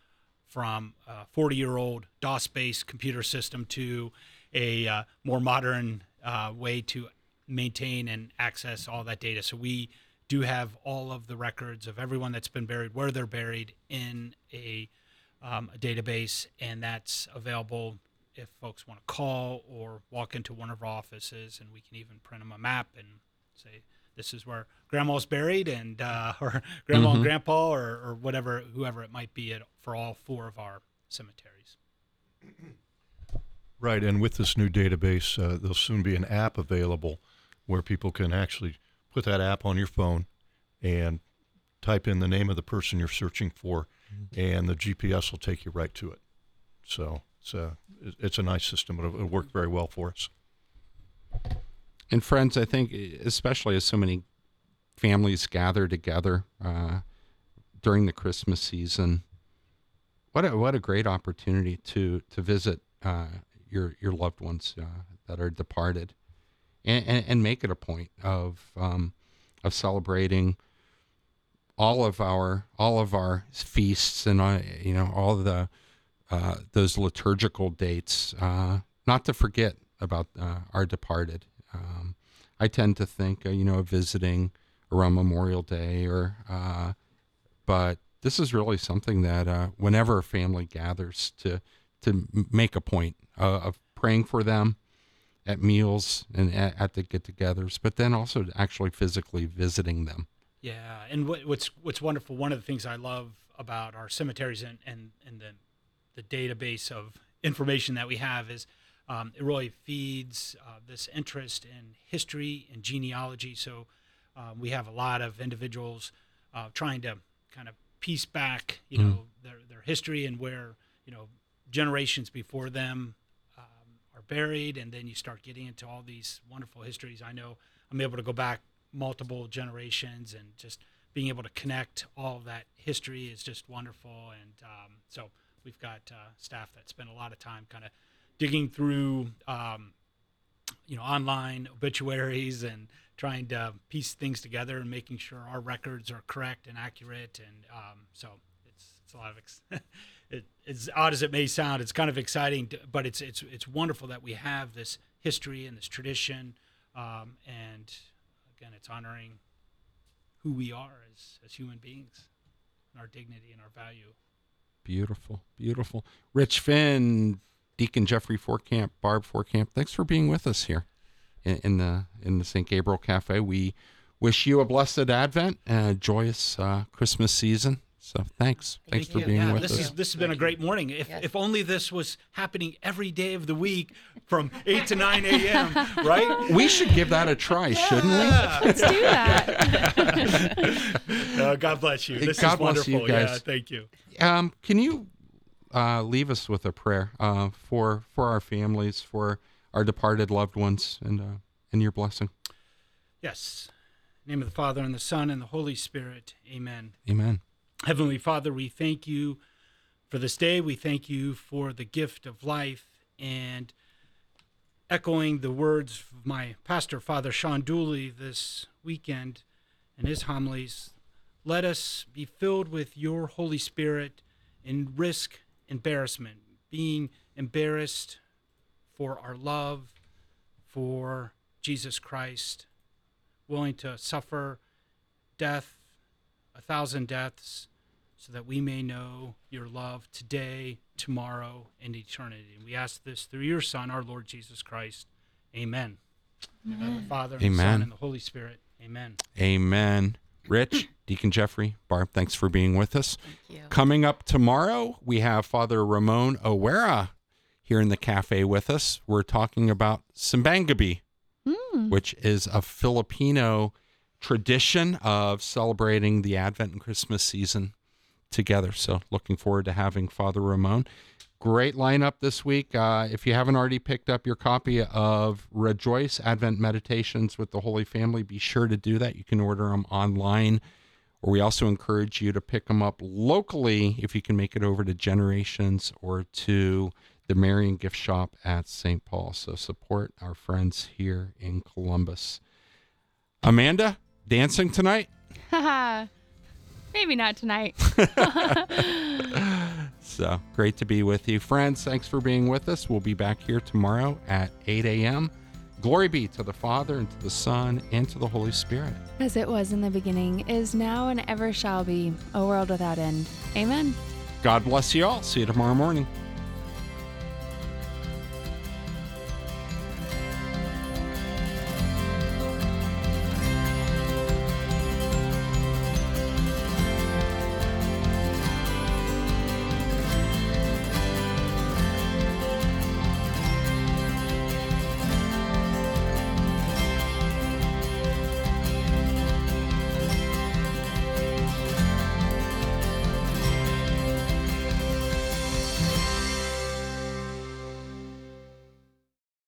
from a 40 year old DOS based computer system to a uh, more modern uh, way to maintain and access all that data. So we do have all of the records of everyone that's been buried, where they're buried in a, um, a database, and that's available if folks want to call or walk into one of our offices, and we can even print them a map and say this is where grandma's buried, and uh, or grandma Mhm. and grandpa, or, or whatever, whoever it might be, at, for all four of our cemeteries. Right, and with this new database, uh, there'll soon be an app available where people can actually put that app on your phone and type in the name of the person you're searching for, and the GPS will take you right to it. So it's a it's a nice system. It'll, it'll work very well for us. And friends, I think, especially as so many families gather together uh, during the Christmas season, what a what a great opportunity to to visit uh, your your loved ones uh, that are departed, and, and, and make it a point of um, of celebrating all of our all of our feasts and uh, you know all the uh, those liturgical dates. Uh, not to forget about uh, our departed. Um, I tend to think uh, you know of visiting around Memorial Day or, but this is really something that whenever a family gathers to to make a point uh, of praying for them at meals and at, at the get-togethers, but then also actually physically visiting them. Yeah, and what, what's what's wonderful. One of the things I love about our cemeteries and and, and the the database of information that we have is um, it really feeds uh, this interest in history and genealogy. So um, we have a lot of individuals uh, trying to kind of piece back, you know, their their history and where you know generations before them um, are buried, and then you start getting into all these wonderful histories. I know I'm able to go back multiple generations and just being able to connect all that history is just wonderful. And um, so we've got uh, staff that spend a lot of time kind of digging through, um, you know, online obituaries and trying to piece things together and making sure our records are correct and accurate. And um, so it's it's a lot of ex- it, as odd as it may sound, it's kind of exciting, to, but it's it's it's wonderful that we have this history and this tradition, um, and again, it's honoring who we are as as human beings, and our dignity and our value. Beautiful, beautiful. Rich Finn, Deacon Jeffrey Fortcamp, Barb Fortcamp, thanks for being with us here in, in the in the St. Gabriel Cafe. We wish you a blessed Advent and a joyous uh, Christmas season. So thanks, thanks for you. being yeah, with this us. is this has been a great morning. If Yes. if only this was happening every day of the week from eight to nine a.m. Right? we should give that a try, shouldn't we? Let's do that. Uh, God bless you. This God is bless you wonderful. Yeah, thank you. Um, can you uh, leave us with a prayer uh, for for our families, for our departed loved ones, and uh, and your blessing? Yes. In the name of the Father and the Son and the Holy Spirit. Amen. Amen. Heavenly Father, we thank you for this day. We thank you for the gift of life and echoing the words of my pastor, Father Sean Dooley, this weekend in his homilies. Let us be filled with your Holy Spirit and risk embarrassment, being embarrassed for our love for Jesus Christ, willing to suffer death, a thousand deaths, so that we may know your love today, tomorrow, and eternity. And we ask this through your Son, our Lord Jesus Christ. Amen. Amen. The Father, and the Amen. Son, and the Holy Spirit. Amen. Amen. Rich, Deacon Jeffrey, Barb, thanks for being with us. Thank you. Coming up tomorrow, we have Father Ramon Owera here in the cafe with us. We're talking about Simbang Gabi, hmm. which is a Filipino tradition of celebrating the Advent and Christmas season together. So, looking forward to having Father Ramon. Great lineup this week. Uh, if you haven't already picked up your copy of Rejoice Advent Meditations with the Holy Family, be sure to do that. You can order them online, or we also encourage you to pick them up locally if you can make it over to Generations or to the Marian Gift Shop at St. Paul. So support our friends here in Columbus. Amanda, dancing tonight? Maybe not tonight. So great to be with you. Friends, thanks for being with us. We'll be back here tomorrow at 8 a.m. Glory be to the Father, and to the Son, and to the Holy Spirit. As it was in the beginning, is now, and ever shall be, a world without end. Amen. God bless you all. See you tomorrow morning.